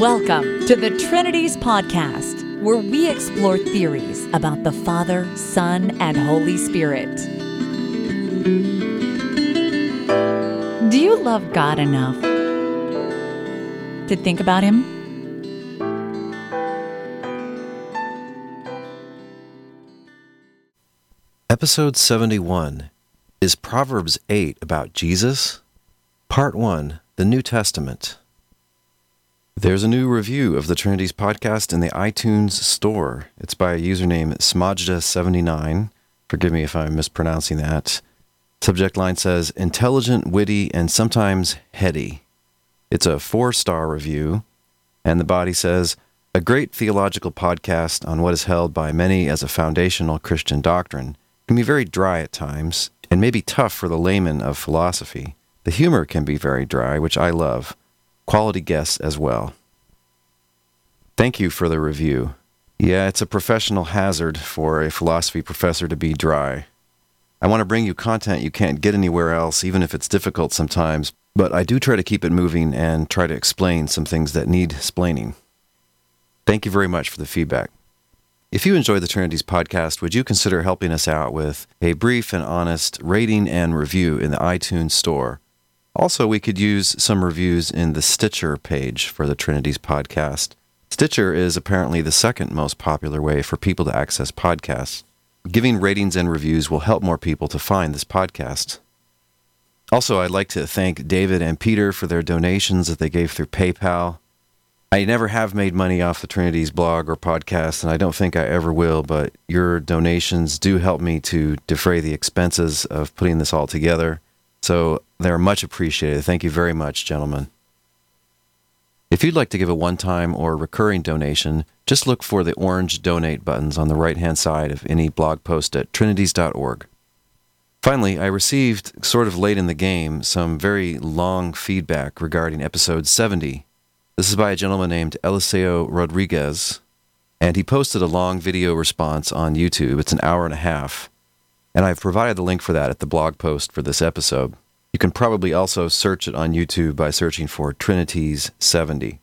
Welcome to the Trinities Podcast, where we explore theories about the Father, Son, and Holy Spirit. Do you love God enough to think about Him? Episode 71 Is Proverbs 8 about Jesus? Part 1 The New Testament. There's a new review of the Trinities podcast in the iTunes store. It's by a username Smajda79. Forgive me if I'm mispronouncing that. Subject line says intelligent, witty, and sometimes heady. It's a four star review, and the body says a great theological podcast on what is held by many as a foundational Christian doctrine can be very dry at times and may be tough for the layman of philosophy. The humor can be very dry, which I love quality guests as well. Thank you for the review. Yeah, it's a professional hazard for a philosophy professor to be dry. I want to bring you content you can't get anywhere else, even if it's difficult sometimes, but I do try to keep it moving and try to explain some things that need explaining. Thank you very much for the feedback. If you enjoy the Trinities podcast, would you consider helping us out with a brief and honest rating and review in the iTunes store? Also, we could use some reviews in the Stitcher page for the Trinities podcast. Stitcher is apparently the second most popular way for people to access podcasts. Giving ratings and reviews will help more people to find this podcast. Also, I'd like to thank David and Peter for their donations that they gave through PayPal. I never have made money off the Trinities blog or podcast, and I don't think I ever will, but your donations do help me to defray the expenses of putting this all together. So they're much appreciated. Thank you very much, gentlemen. If you'd like to give a one time or recurring donation, just look for the orange donate buttons on the right hand side of any blog post at trinities.org. Finally, I received, sort of late in the game, some very long feedback regarding episode 70. This is by a gentleman named Eliseo Rodriguez, and he posted a long video response on YouTube. It's an hour and a half, and I've provided the link for that at the blog post for this episode. You can probably also search it on YouTube by searching for Trinities 70.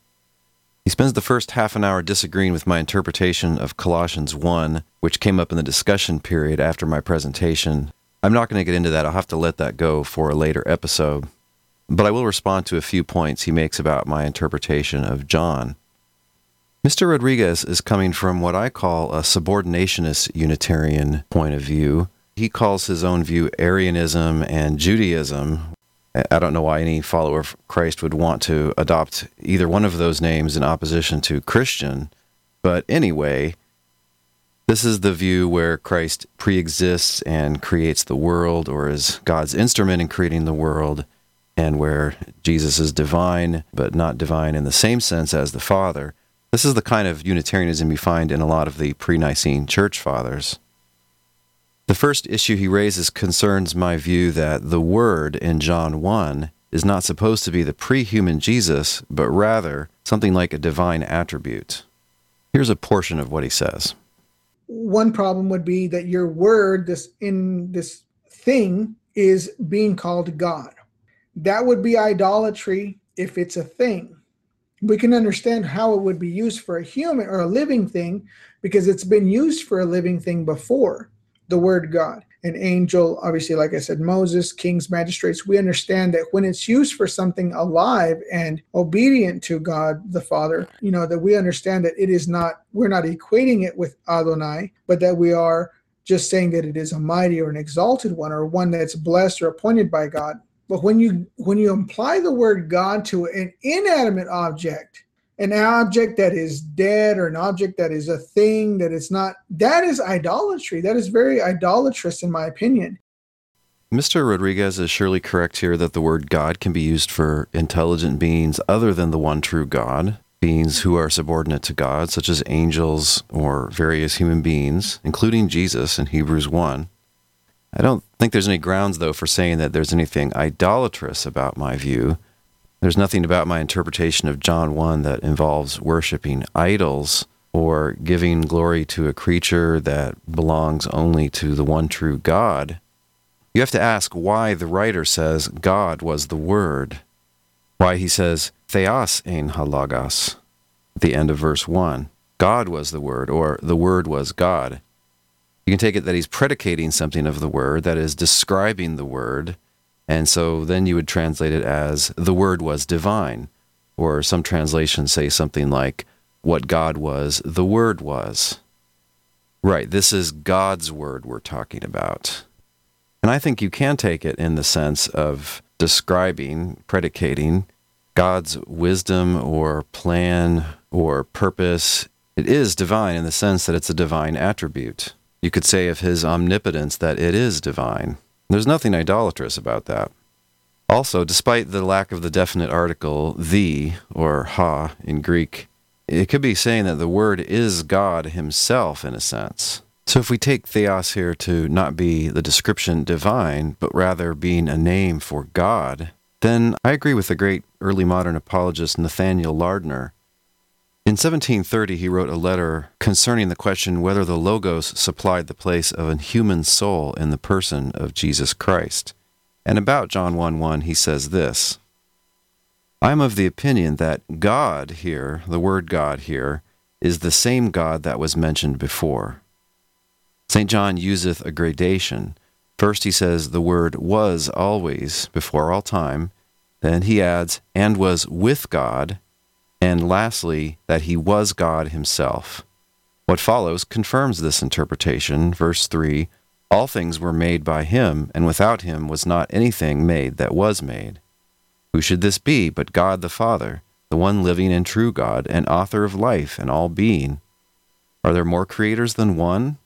He spends the first half an hour disagreeing with my interpretation of Colossians 1, which came up in the discussion period after my presentation. I'm not going to get into that. I'll have to let that go for a later episode. But I will respond to a few points he makes about my interpretation of John. Mr. Rodriguez is coming from what I call a subordinationist Unitarian point of view, he calls his own view Arianism and Judaism. I don't know why any follower of Christ would want to adopt either one of those names in opposition to Christian. But anyway, this is the view where Christ preexists and creates the world, or is God's instrument in creating the world, and where Jesus is divine, but not divine in the same sense as the Father. This is the kind of Unitarianism you find in a lot of the pre Nicene church fathers. The first issue he raises concerns my view that the Word in John 1 is not supposed to be the pre human Jesus, but rather something like a divine attribute. Here's a portion of what he says. One problem would be that your word, this in this thing, is being called God. That would be idolatry if it's a thing. We can understand how it would be used for a human or a living thing because it's been used for a living thing before the word God. An angel, obviously, like I said, Moses, kings, magistrates, we understand that when it's used for something alive and obedient to God the Father, you know, that we understand that it is not, we're not equating it with Adonai, but that we are just saying that it is a mighty or an exalted one or one that's blessed or appointed by God. But when you when you apply the word God to an inanimate object, an object that is dead or an object that is a thing that is not that is idolatry. That is very idolatrous in my opinion. Mr rodriguez is surely correct here that the word god can be used for intelligent beings other than the one true god. Beings who are subordinate to god such as angels or various human beings including jesus in hebrews 1 i don't think there's any grounds though for saying that there's anything idolatrous about my view there's nothing about my interpretation of John 1 that involves worshiping idols or giving glory to a creature that belongs only to the one true God. You have to ask why the writer says God was the Word, why he says theos ein ho logos. the end of verse 1. God was the Word, or the Word was God. You can take it that he's predicating something of the Word, that is, describing the Word, and so then you would translate it as the Word was divine, or some translations say something like, what God was, the Word was. Right, this is God's Word we're talking about. And I think you can take it in the sense of describing, predicating God's wisdom or plan or purpose. It is divine in the sense that it's a divine attribute. You could say of his omnipotence that it is divine. There's nothing idolatrous about that. Also, despite the lack of the definite article the or ha in Greek, it could be saying that the Word is God Himself in a sense. So if we take theos here to not be the description divine, but rather being a name for God, then I agree with the great early modern apologist Nathaniel Lardner. In 1730, he wrote a letter concerning the question whether the Logos supplied the place of a human soul in the person of Jesus Christ. And about John 1 1, he says this I am of the opinion that God here, the word God here, is the same God that was mentioned before. St. John useth a gradation. First he says the word was always, before all time. Then he adds, and was with God. And lastly, that he was God himself. What follows confirms this interpretation. Verse 3 All things were made by him, and without him was not anything made that was made. Who should this be but God the Father, the one living and true God, and author of life and all being? Are there more creators than one?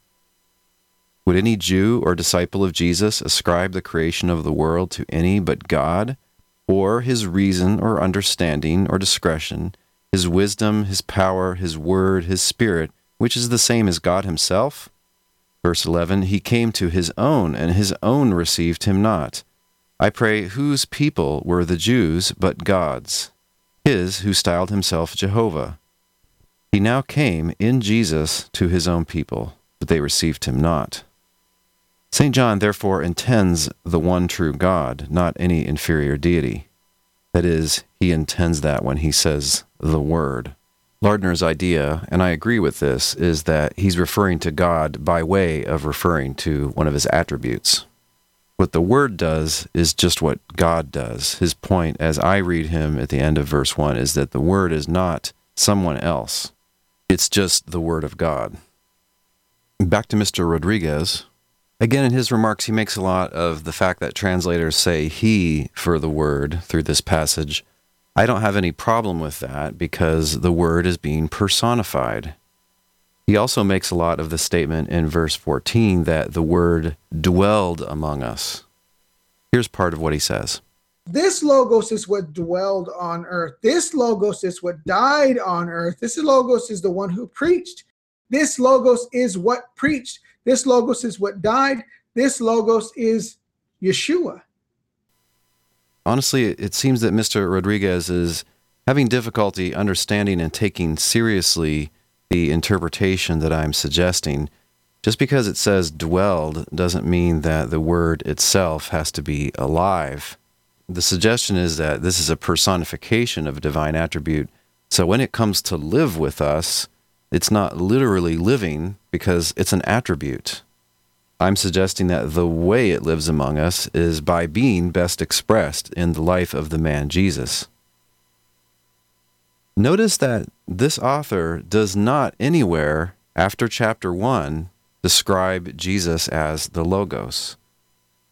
Would any Jew or disciple of Jesus ascribe the creation of the world to any but God, or his reason or understanding or discretion, his wisdom, his power, his word, his spirit, which is the same as God himself? Verse 11 He came to his own, and his own received him not. I pray, whose people were the Jews but God's? His who styled himself Jehovah. He now came in Jesus to his own people, but they received him not. St. John therefore intends the one true God, not any inferior deity. That is, he intends that when he says the Word. Lardner's idea, and I agree with this, is that he's referring to God by way of referring to one of his attributes. What the Word does is just what God does. His point, as I read him at the end of verse 1, is that the Word is not someone else, it's just the Word of God. Back to Mr. Rodriguez. Again, in his remarks, he makes a lot of the fact that translators say he for the Word through this passage. I don't have any problem with that because the Word is being personified. He also makes a lot of the statement in verse 14 that the word dwelled among us. Here's part of what he says. This logos is what dwelled on earth. This logos is what died on earth. This logos is the one who preached. This logos is what preached. This logos is what died. This logos is Yeshua. Honestly, it seems that Mr. Rodriguez is having difficulty understanding and taking seriously the interpretation that I'm suggesting. Just because it says dwelled doesn't mean that the word itself has to be alive. The suggestion is that this is a personification of a divine attribute. So when it comes to live with us, it's not literally living because it's an attribute. I'm suggesting that the way it lives among us is by being best expressed in the life of the man Jesus. Notice that this author does not anywhere after chapter 1 describe Jesus as the Logos.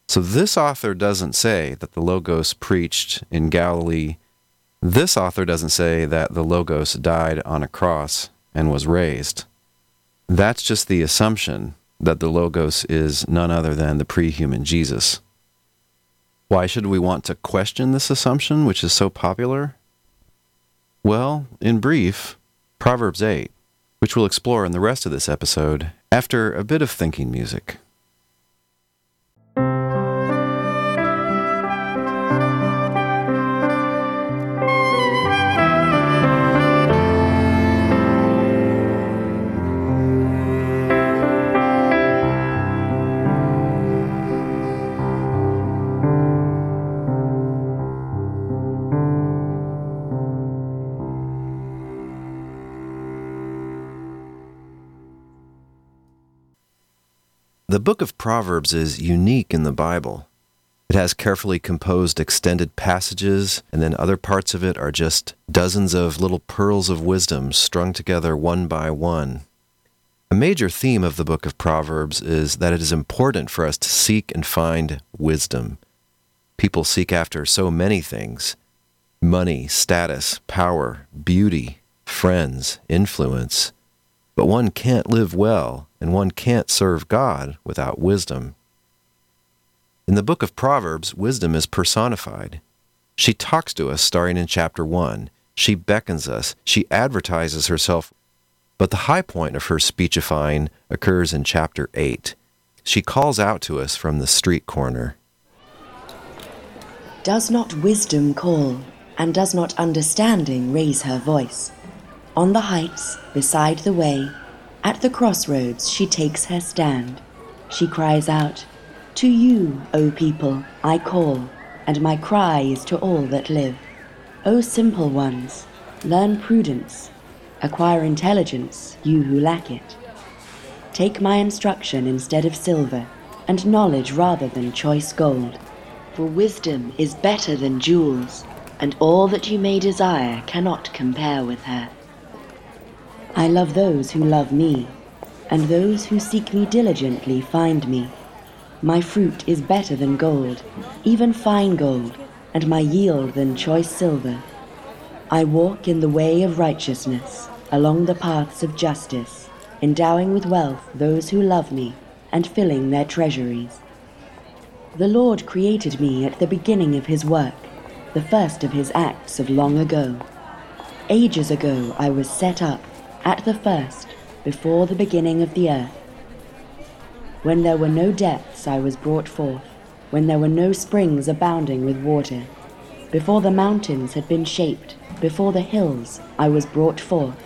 So this author doesn't say that the Logos preached in Galilee. This author doesn't say that the Logos died on a cross and was raised. That's just the assumption that the Logos is none other than the pre human Jesus. Why should we want to question this assumption, which is so popular? Well, in brief, Proverbs 8, which we'll explore in the rest of this episode after a bit of thinking music. Proverbs is unique in the Bible. It has carefully composed extended passages, and then other parts of it are just dozens of little pearls of wisdom strung together one by one. A major theme of the book of Proverbs is that it is important for us to seek and find wisdom. People seek after so many things money, status, power, beauty, friends, influence. But one can't live well and one can't serve God without wisdom. In the book of Proverbs, wisdom is personified. She talks to us starting in chapter 1. She beckons us. She advertises herself. But the high point of her speechifying occurs in chapter 8. She calls out to us from the street corner. Does not wisdom call, and does not understanding raise her voice? On the heights, beside the way, at the crossroads she takes her stand. She cries out, To you, O people, I call, and my cry is to all that live. O simple ones, learn prudence, acquire intelligence, you who lack it. Take my instruction instead of silver, and knowledge rather than choice gold. For wisdom is better than jewels, and all that you may desire cannot compare with her. I love those who love me, and those who seek me diligently find me. My fruit is better than gold, even fine gold, and my yield than choice silver. I walk in the way of righteousness, along the paths of justice, endowing with wealth those who love me, and filling their treasuries. The Lord created me at the beginning of his work, the first of his acts of long ago. Ages ago I was set up at the first, before the beginning of the earth. When there were no depths, I was brought forth, when there were no springs abounding with water. Before the mountains had been shaped, before the hills, I was brought forth.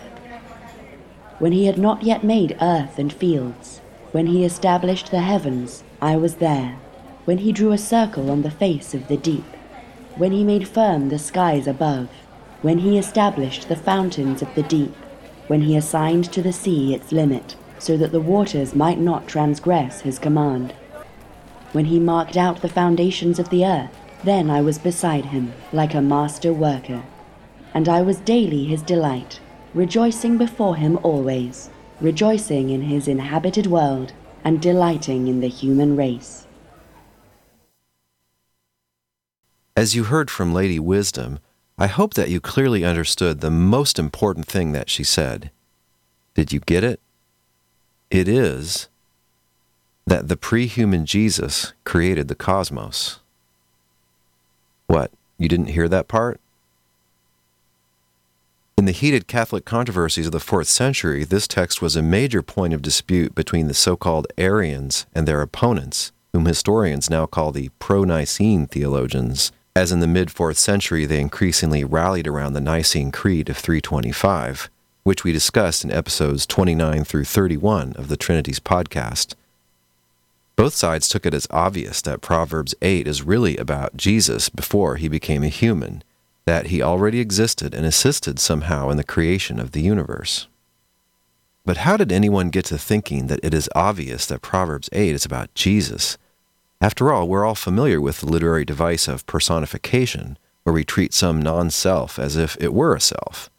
When he had not yet made earth and fields, when he established the heavens, I was there. When he drew a circle on the face of the deep, when he made firm the skies above, when he established the fountains of the deep, when he assigned to the sea its limit, so that the waters might not transgress his command. When he marked out the foundations of the earth, then I was beside him, like a master worker. And I was daily his delight, rejoicing before him always, rejoicing in his inhabited world, and delighting in the human race. As you heard from Lady Wisdom, I hope that you clearly understood the most important thing that she said. Did you get it? It is that the pre human Jesus created the cosmos. What? You didn't hear that part? In the heated Catholic controversies of the fourth century, this text was a major point of dispute between the so called Arians and their opponents, whom historians now call the pro Nicene theologians as in the mid 4th century they increasingly rallied around the Nicene Creed of 325, which we discussed in episodes 29 through 31 of the Trinities podcast. Both sides took it as obvious that Proverbs 8 is really about Jesus before he became a human, that he already existed and assisted somehow in the creation of the universe. But how did anyone get to thinking that it is obvious that Proverbs 8 is about Jesus? After all, we're all familiar with the literary device of personification, where we treat some non self as if it were a self.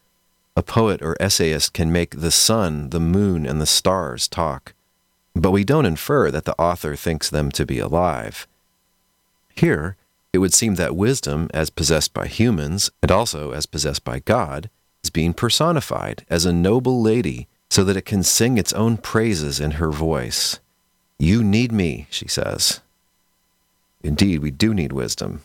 A poet or essayist can make the sun, the moon, and the stars talk, but we don't infer that the author thinks them to be alive. Here, it would seem that wisdom, as possessed by humans, and also as possessed by God, is being personified as a noble lady so that it can sing its own praises in her voice. You need me, she says. Indeed, we do need wisdom.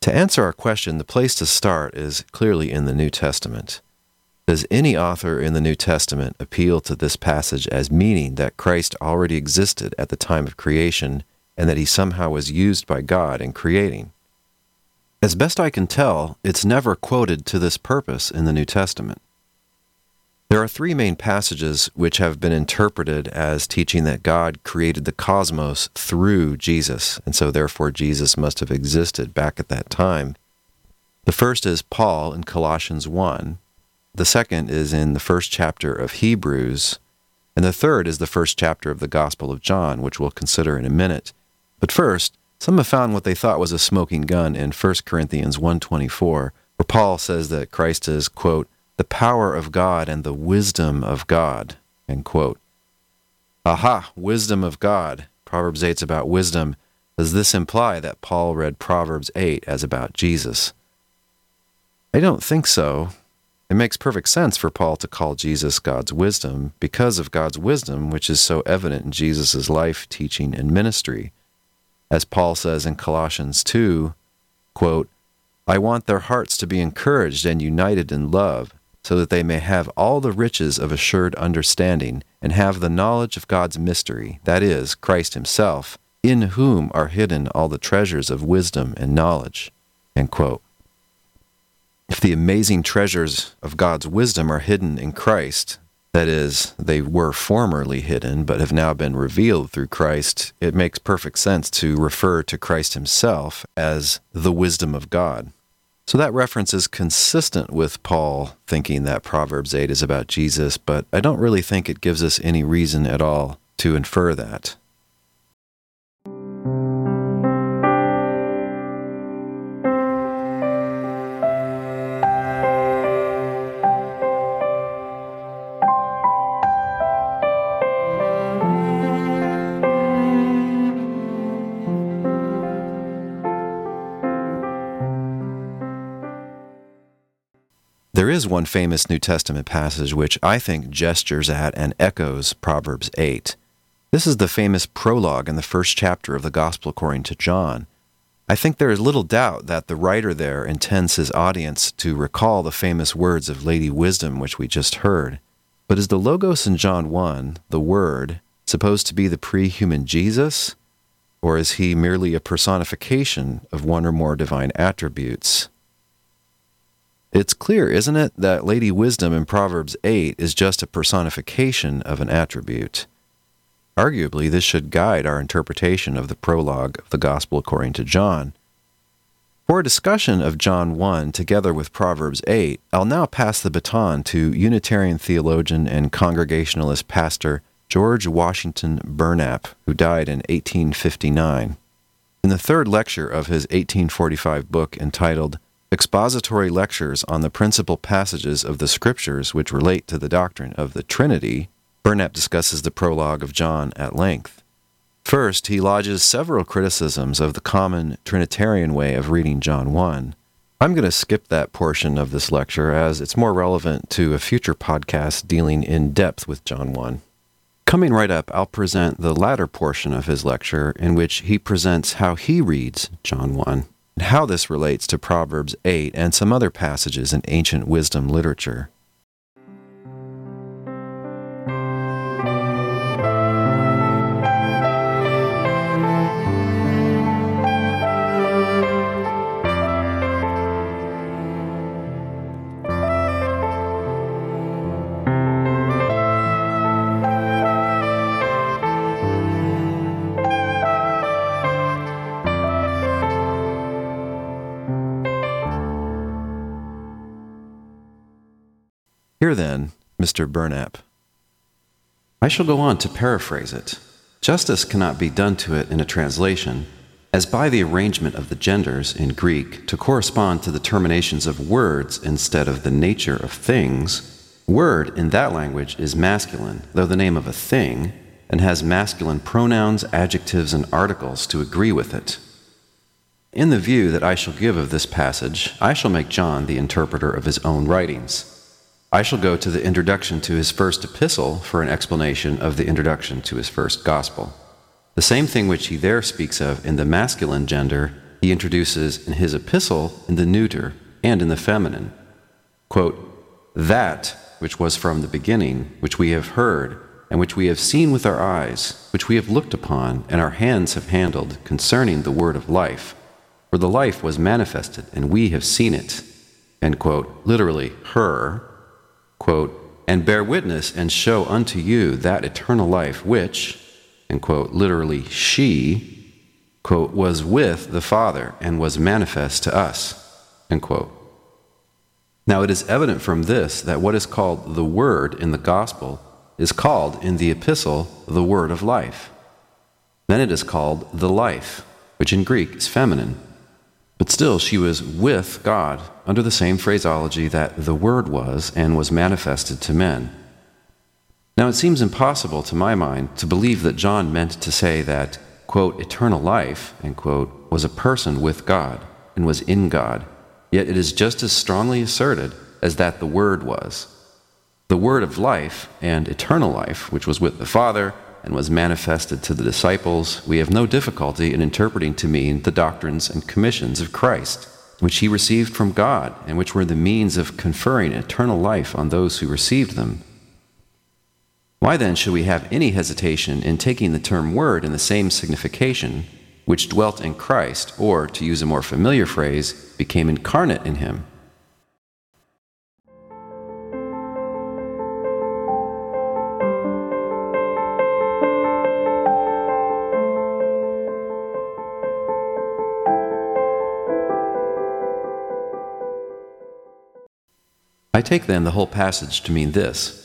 To answer our question, the place to start is clearly in the New Testament. Does any author in the New Testament appeal to this passage as meaning that Christ already existed at the time of creation and that he somehow was used by God in creating? As best I can tell, it's never quoted to this purpose in the New Testament. There are three main passages which have been interpreted as teaching that God created the cosmos through Jesus, and so therefore Jesus must have existed back at that time. The first is Paul in Colossians 1. The second is in the first chapter of Hebrews. And the third is the first chapter of the Gospel of John, which we'll consider in a minute. But first, some have found what they thought was a smoking gun in 1 Corinthians 1.24, where Paul says that Christ is, quote, the power of God and the wisdom of God. End quote. Aha, wisdom of God. Proverbs 8 is about wisdom. Does this imply that Paul read Proverbs 8 as about Jesus? I don't think so. It makes perfect sense for Paul to call Jesus God's wisdom because of God's wisdom, which is so evident in Jesus' life, teaching, and ministry. As Paul says in Colossians 2, quote, I want their hearts to be encouraged and united in love, so that they may have all the riches of assured understanding, and have the knowledge of God's mystery, that is, Christ Himself, in whom are hidden all the treasures of wisdom and knowledge. If the amazing treasures of God's wisdom are hidden in Christ, that is, they were formerly hidden but have now been revealed through Christ, it makes perfect sense to refer to Christ Himself as the wisdom of God. So that reference is consistent with Paul thinking that Proverbs 8 is about Jesus, but I don't really think it gives us any reason at all to infer that. Is one famous New Testament passage which I think gestures at and echoes Proverbs 8. This is the famous prologue in the first chapter of the Gospel according to John. I think there is little doubt that the writer there intends his audience to recall the famous words of Lady Wisdom which we just heard. But is the Logos in John 1, the Word, supposed to be the pre human Jesus? Or is he merely a personification of one or more divine attributes? It's clear, isn't it, that Lady Wisdom in Proverbs 8 is just a personification of an attribute. Arguably, this should guide our interpretation of the prologue of the Gospel according to John. For a discussion of John 1 together with Proverbs 8, I'll now pass the baton to Unitarian theologian and Congregationalist pastor George Washington Burnap, who died in 1859. In the third lecture of his 1845 book entitled expository lectures on the principal passages of the Scriptures which relate to the doctrine of the Trinity, Burnap discusses the prologue of John at length. First, he lodges several criticisms of the common Trinitarian way of reading John 1. I'm going to skip that portion of this lecture as it's more relevant to a future podcast dealing in depth with John 1. Coming right up, I'll present the latter portion of his lecture in which he presents how he reads John 1 and how this relates to Proverbs 8 and some other passages in ancient wisdom literature. Mr. Burnap. I shall go on to paraphrase it. Justice cannot be done to it in a translation, as by the arrangement of the genders in Greek to correspond to the terminations of words instead of the nature of things, word in that language is masculine, though the name of a thing, and has masculine pronouns, adjectives, and articles to agree with it. In the view that I shall give of this passage, I shall make John the interpreter of his own writings. I shall go to the introduction to his first epistle for an explanation of the introduction to his first gospel. The same thing which he there speaks of in the masculine gender, he introduces in his epistle in the neuter and in the feminine. Quote, that which was from the beginning, which we have heard, and which we have seen with our eyes, which we have looked upon, and our hands have handled, concerning the word of life. For the life was manifested, and we have seen it. End quote. Literally, her, quote, and bear witness and show unto you that eternal life which, and quote, literally, she, quote, was with the Father and was manifest to us, end quote. Now it is evident from this that what is called the Word in the Gospel is called in the Epistle the Word of life. Then it is called the life, which in Greek is feminine. But still, she was with God under the same phraseology that the Word was and was manifested to men. Now, it seems impossible to my mind to believe that John meant to say that, quote, eternal life, end quote, was a person with God and was in God yet it is just as strongly asserted as that the Word was. The Word of life and eternal life, which was with the Father and was manifested to the disciples, we have no difficulty in interpreting to mean the doctrines and commissions of Christ, which he received from God, and which were the means of conferring eternal life on those who received them. Why then should we have any hesitation in taking the term word in the same signification which dwelt in Christ, or, to use a more familiar phrase, became incarnate in him. I take then the whole passage to mean this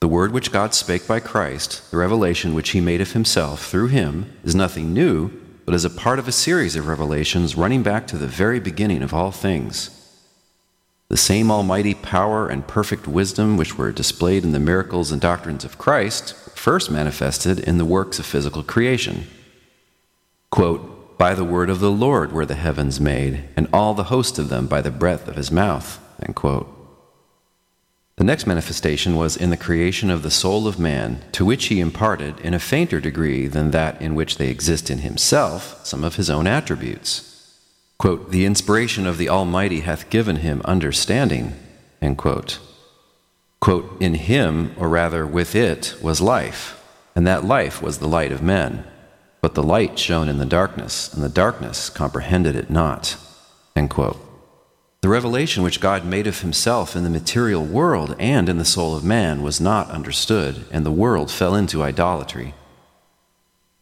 the word which God spake by Christ, the revelation which he made of himself through him, is nothing new but is a part of a series of revelations running back to the very beginning of all things. The same almighty power and perfect wisdom which were displayed in the miracles and doctrines of Christ first manifested in the works of physical creation. Quote, by the word of the Lord were the heavens made, and all the host of them by the breath of his mouth. End quote. The next manifestation was in the creation of the soul of man, to which he imparted, in a fainter degree than that in which they exist in himself, some of his own attributes. Quote, the inspiration of the Almighty hath given him understanding. Quote. Quote, in him, or rather with it, was life, and that life was the light of men. But the light shone in the darkness, and the darkness comprehended it not. The revelation which God made of himself in the material world and in the soul of man was not understood, and the world fell into idolatry.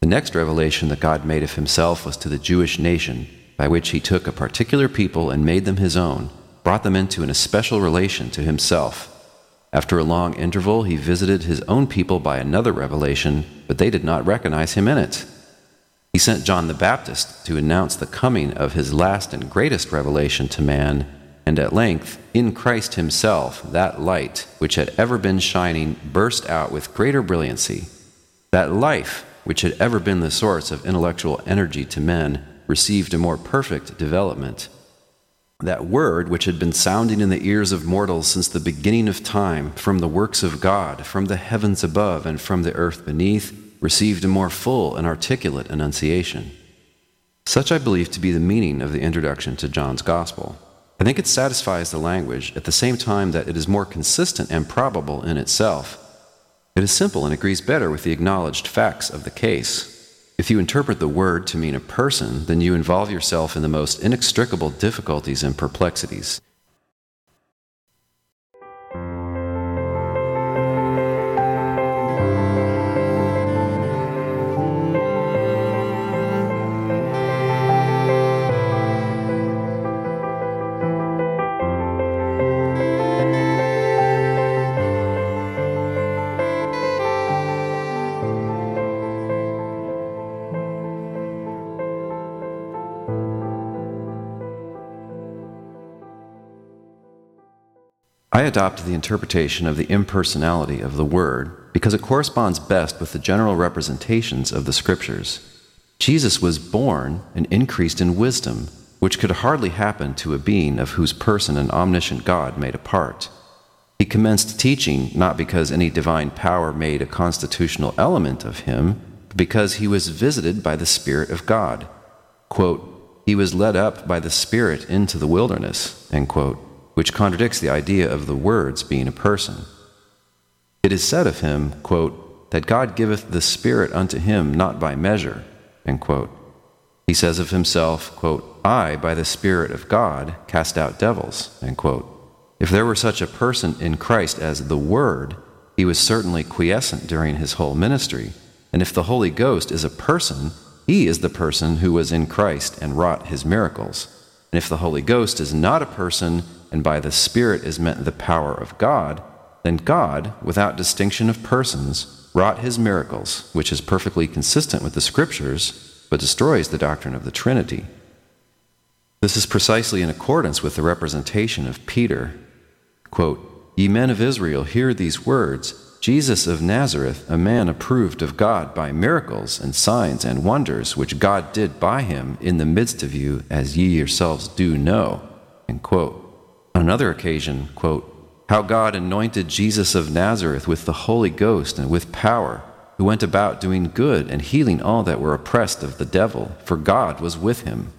The next revelation that God made of himself was to the Jewish nation, by which he took a particular people and made them his own, brought them into an especial relation to himself. After a long interval, he visited his own people by another revelation, but they did not recognize him in it. He sent John the Baptist to announce the coming of his last and greatest revelation to man, and at length, in Christ himself, that light which had ever been shining burst out with greater brilliancy. That life, which had ever been the source of intellectual energy to men, received a more perfect development. That word, which had been sounding in the ears of mortals since the beginning of time, from the works of God, from the heavens above, and from the earth beneath, received a more full and articulate enunciation. Such I believe to be the meaning of the introduction to John's Gospel. I think it satisfies the language at the same time that it is more consistent and probable in itself. It is simple and agrees better with the acknowledged facts of the case. If you interpret the word to mean a person, then you involve yourself in the most inextricable difficulties and perplexities. I adopt the interpretation of the impersonality of the Word because it corresponds best with the general representations of the Scriptures. Jesus was born and increased in wisdom, which could hardly happen to a being of whose person an omniscient God made a part. He commenced teaching not because any divine power made a constitutional element of him, but because he was visited by the Spirit of God. Quote, he was led up by the Spirit into the wilderness, end quote which contradicts the idea of the words being a person. It is said of him, quote, that God giveth the Spirit unto him not by measure. He says of himself, quote, I, by the Spirit of God, cast out devils. If there were such a person in Christ as the Word, he was certainly quiescent during his whole ministry. And if the Holy Ghost is a person, he is the person who was in Christ and wrought his miracles. And if the Holy Ghost is not a person, and by the Spirit is meant the power of God, then God, without distinction of persons, wrought his miracles, which is perfectly consistent with the Scriptures, but destroys the doctrine of the Trinity. This is precisely in accordance with the representation of Peter. Quote, Ye men of Israel, hear these words Jesus of Nazareth, a man approved of God by miracles and signs and wonders which God did by him in the midst of you, as ye yourselves do know. On another occasion, quote, how God anointed Jesus of Nazareth with the Holy Ghost and with power, who went about doing good and healing all that were oppressed of the devil, for God was with him.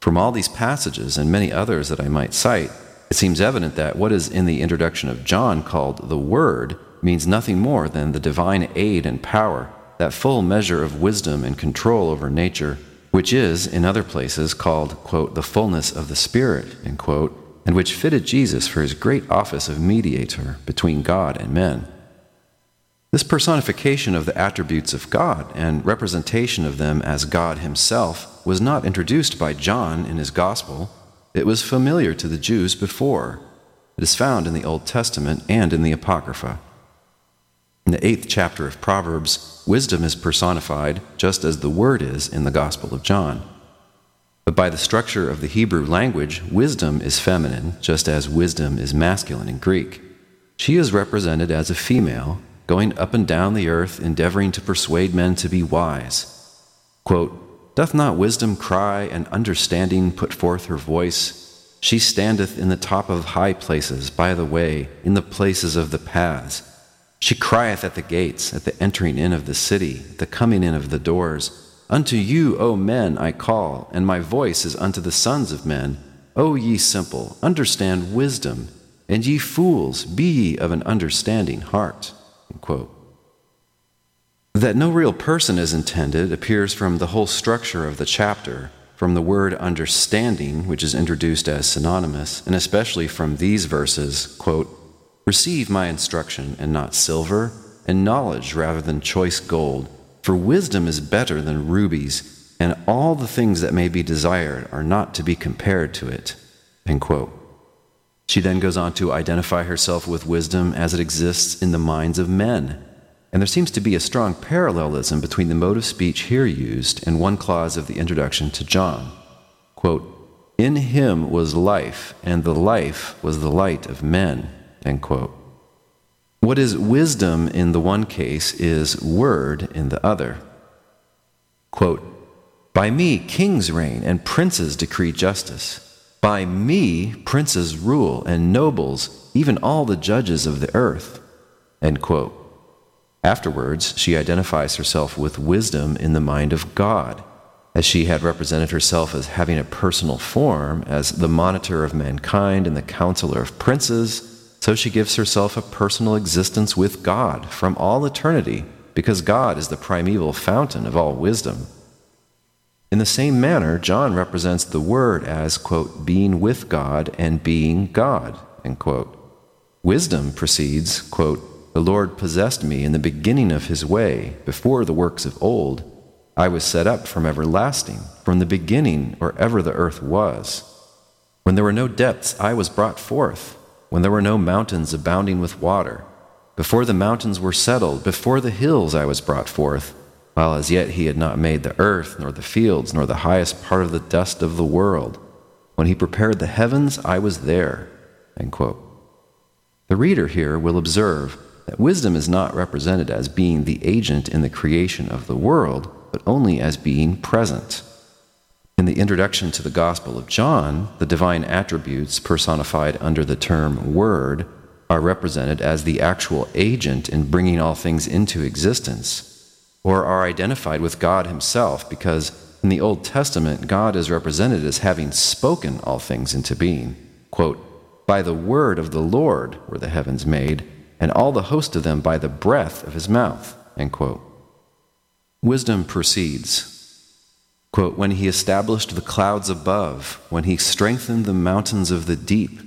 From all these passages and many others that I might cite, it seems evident that what is in the introduction of John called the Word means nothing more than the divine aid and power, that full measure of wisdom and control over nature, which is, in other places, called, quote, the fullness of the Spirit, quote, and which fitted Jesus for his great office of mediator between God and men. This personification of the attributes of God and representation of them as God Himself was not introduced by John in his Gospel it was familiar to the Jews before. It is found in the Old Testament and in the Apocrypha. In the eighth chapter of Proverbs, wisdom is personified just as the Word is in the Gospel of John. But by the structure of the Hebrew language, wisdom is feminine, just as wisdom is masculine in Greek. She is represented as a female, going up and down the earth, endeavoring to persuade men to be wise. Quote, Doth not wisdom cry, and understanding put forth her voice? She standeth in the top of high places, by the way, in the places of the paths. She crieth at the gates, at the entering in of the city, the coming in of the doors. Unto you, O men, I call, and my voice is unto the sons of men. O ye simple, understand wisdom, and ye fools, be ye of an understanding heart. That no real person is intended appears from the whole structure of the chapter, from the word understanding, which is introduced as synonymous, and especially from these verses quote, Receive my instruction and not silver, and knowledge rather than choice gold, for wisdom is better than rubies, and all the things that may be desired are not to be compared to it. End quote. She then goes on to identify herself with wisdom as it exists in the minds of men and there seems to be a strong parallelism between the mode of speech here used and one clause of the introduction to John. Quote, In him was life, and the life was the light of men. End quote. What is wisdom in the one case is word in the other. Quote, By me kings reign and princes decree justice. By me princes rule and nobles, even all the judges of the earth. End quote. Afterwards, she identifies herself with wisdom in the mind of God, as she had represented herself as having a personal form, as the monitor of mankind and the counselor of princes, so she gives herself a personal existence with God from all eternity, because God is the primeval fountain of all wisdom. In the same manner, John represents the Word as, quote, being with God and being God, end quote. Wisdom proceeds, quote, the Lord possessed me in the beginning of his way, before the works of old. I was set up from everlasting, from the beginning or ever the earth was. When there were no depths, I was brought forth, when there were no mountains abounding with water. Before the mountains were settled, before the hills I was brought forth, while as yet he had not made the earth, nor the fields, nor the highest part of the dust of the world. When he prepared the heavens, I was there. The reader here will observe that wisdom is not represented as being the agent in the creation of the world, but only as being present. In the introduction to the Gospel of John, the divine attributes personified under the term Word are represented as the actual agent in bringing all things into existence, or are identified with God Himself because in the Old Testament, God is represented as having spoken all things into being. Quote, By the word of the Lord were the heavens made and all the host of them by the breath of his mouth. Wisdom proceeds. Quote, when he established the clouds above, when he strengthened the mountains of the deep,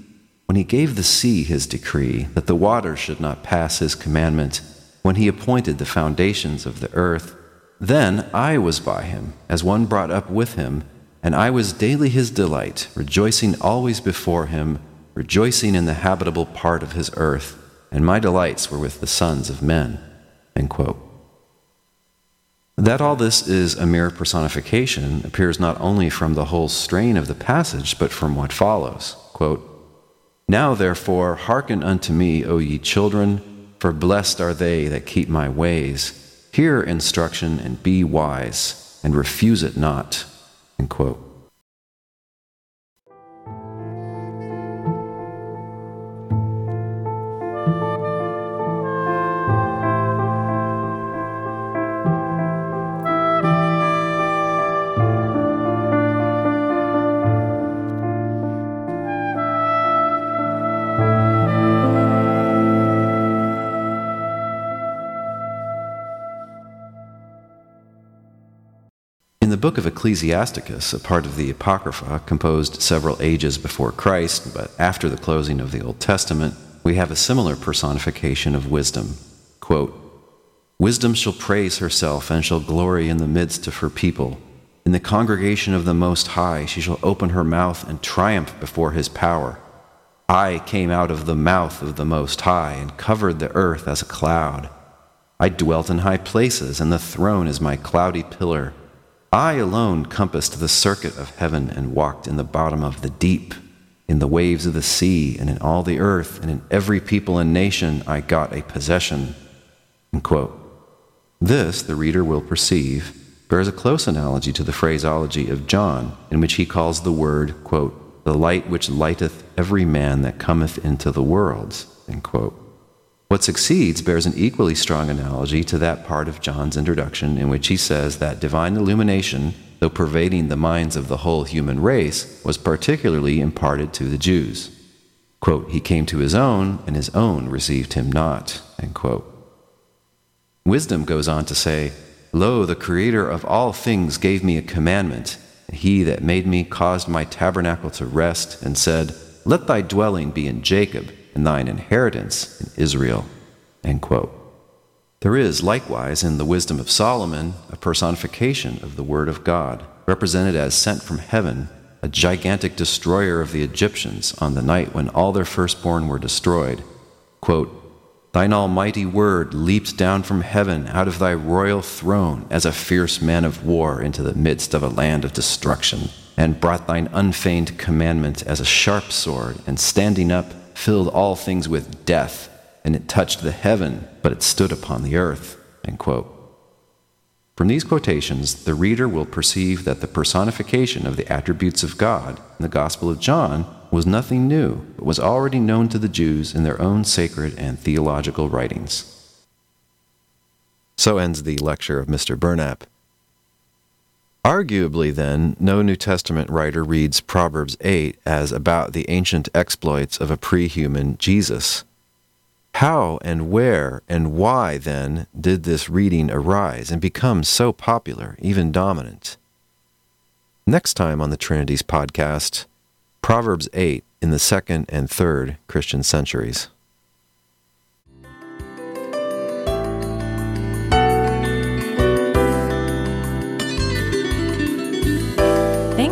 when he gave the sea his decree, that the waters should not pass his commandment, when he appointed the foundations of the earth, then I was by him, as one brought up with him, and I was daily his delight, rejoicing always before him, rejoicing in the habitable part of his earth, and my delights were with the sons of men. That all this is a mere personification appears not only from the whole strain of the passage, but from what follows. Quote, now, therefore, hearken unto me, O ye children, for blessed are they that keep my ways. Hear instruction and be wise, and refuse it not. End quote. Book of Ecclesiasticus, a part of the Apocrypha composed several ages before Christ, but after the closing of the Old Testament, we have a similar personification of wisdom. Quote, Wisdom shall praise herself and shall glory in the midst of her people. In the congregation of the Most High she shall open her mouth and triumph before his power. I came out of the mouth of the Most High and covered the earth as a cloud. I dwelt in high places, and the throne is my cloudy pillar. I alone compassed the circuit of heaven and walked in the bottom of the deep, in the waves of the sea, and in all the earth, and in every people and nation I got a possession. This, the reader will perceive, bears a close analogy to the phraseology of John, in which he calls the word, quote, the light which lighteth every man that cometh into the world. What succeeds bears an equally strong analogy to that part of John's introduction in which he says that divine illumination, though pervading the minds of the whole human race, was particularly imparted to the Jews. Quote, he came to his own, and his own received him not. Wisdom goes on to say, Lo, the Creator of all things gave me a commandment. He that made me caused my tabernacle to rest, and said, Let thy dwelling be in Jacob and thine inheritance in Israel. There is likewise in the wisdom of Solomon a personification of the Word of God, represented as sent from heaven, a gigantic destroyer of the Egyptians on the night when all their firstborn were destroyed. Quote, Thine almighty word leaped down from heaven out of thy royal throne as a fierce man of war into the midst of a land of destruction, and brought thine unfeigned commandment as a sharp sword, and standing up, filled all things with death, and it touched the heaven, but it stood upon the earth. From these quotations, the reader will perceive that the personification of the attributes of God in the Gospel of John was nothing new, but was already known to the Jews in their own sacred and theological writings. So ends the lecture of Mr. Burnap. Arguably, then, no New Testament writer reads Proverbs 8 as about the ancient exploits of a pre human Jesus. How and where and why, then, did this reading arise and become so popular, even dominant? Next time on the Trinities podcast, Proverbs 8 in the second and third Christian centuries.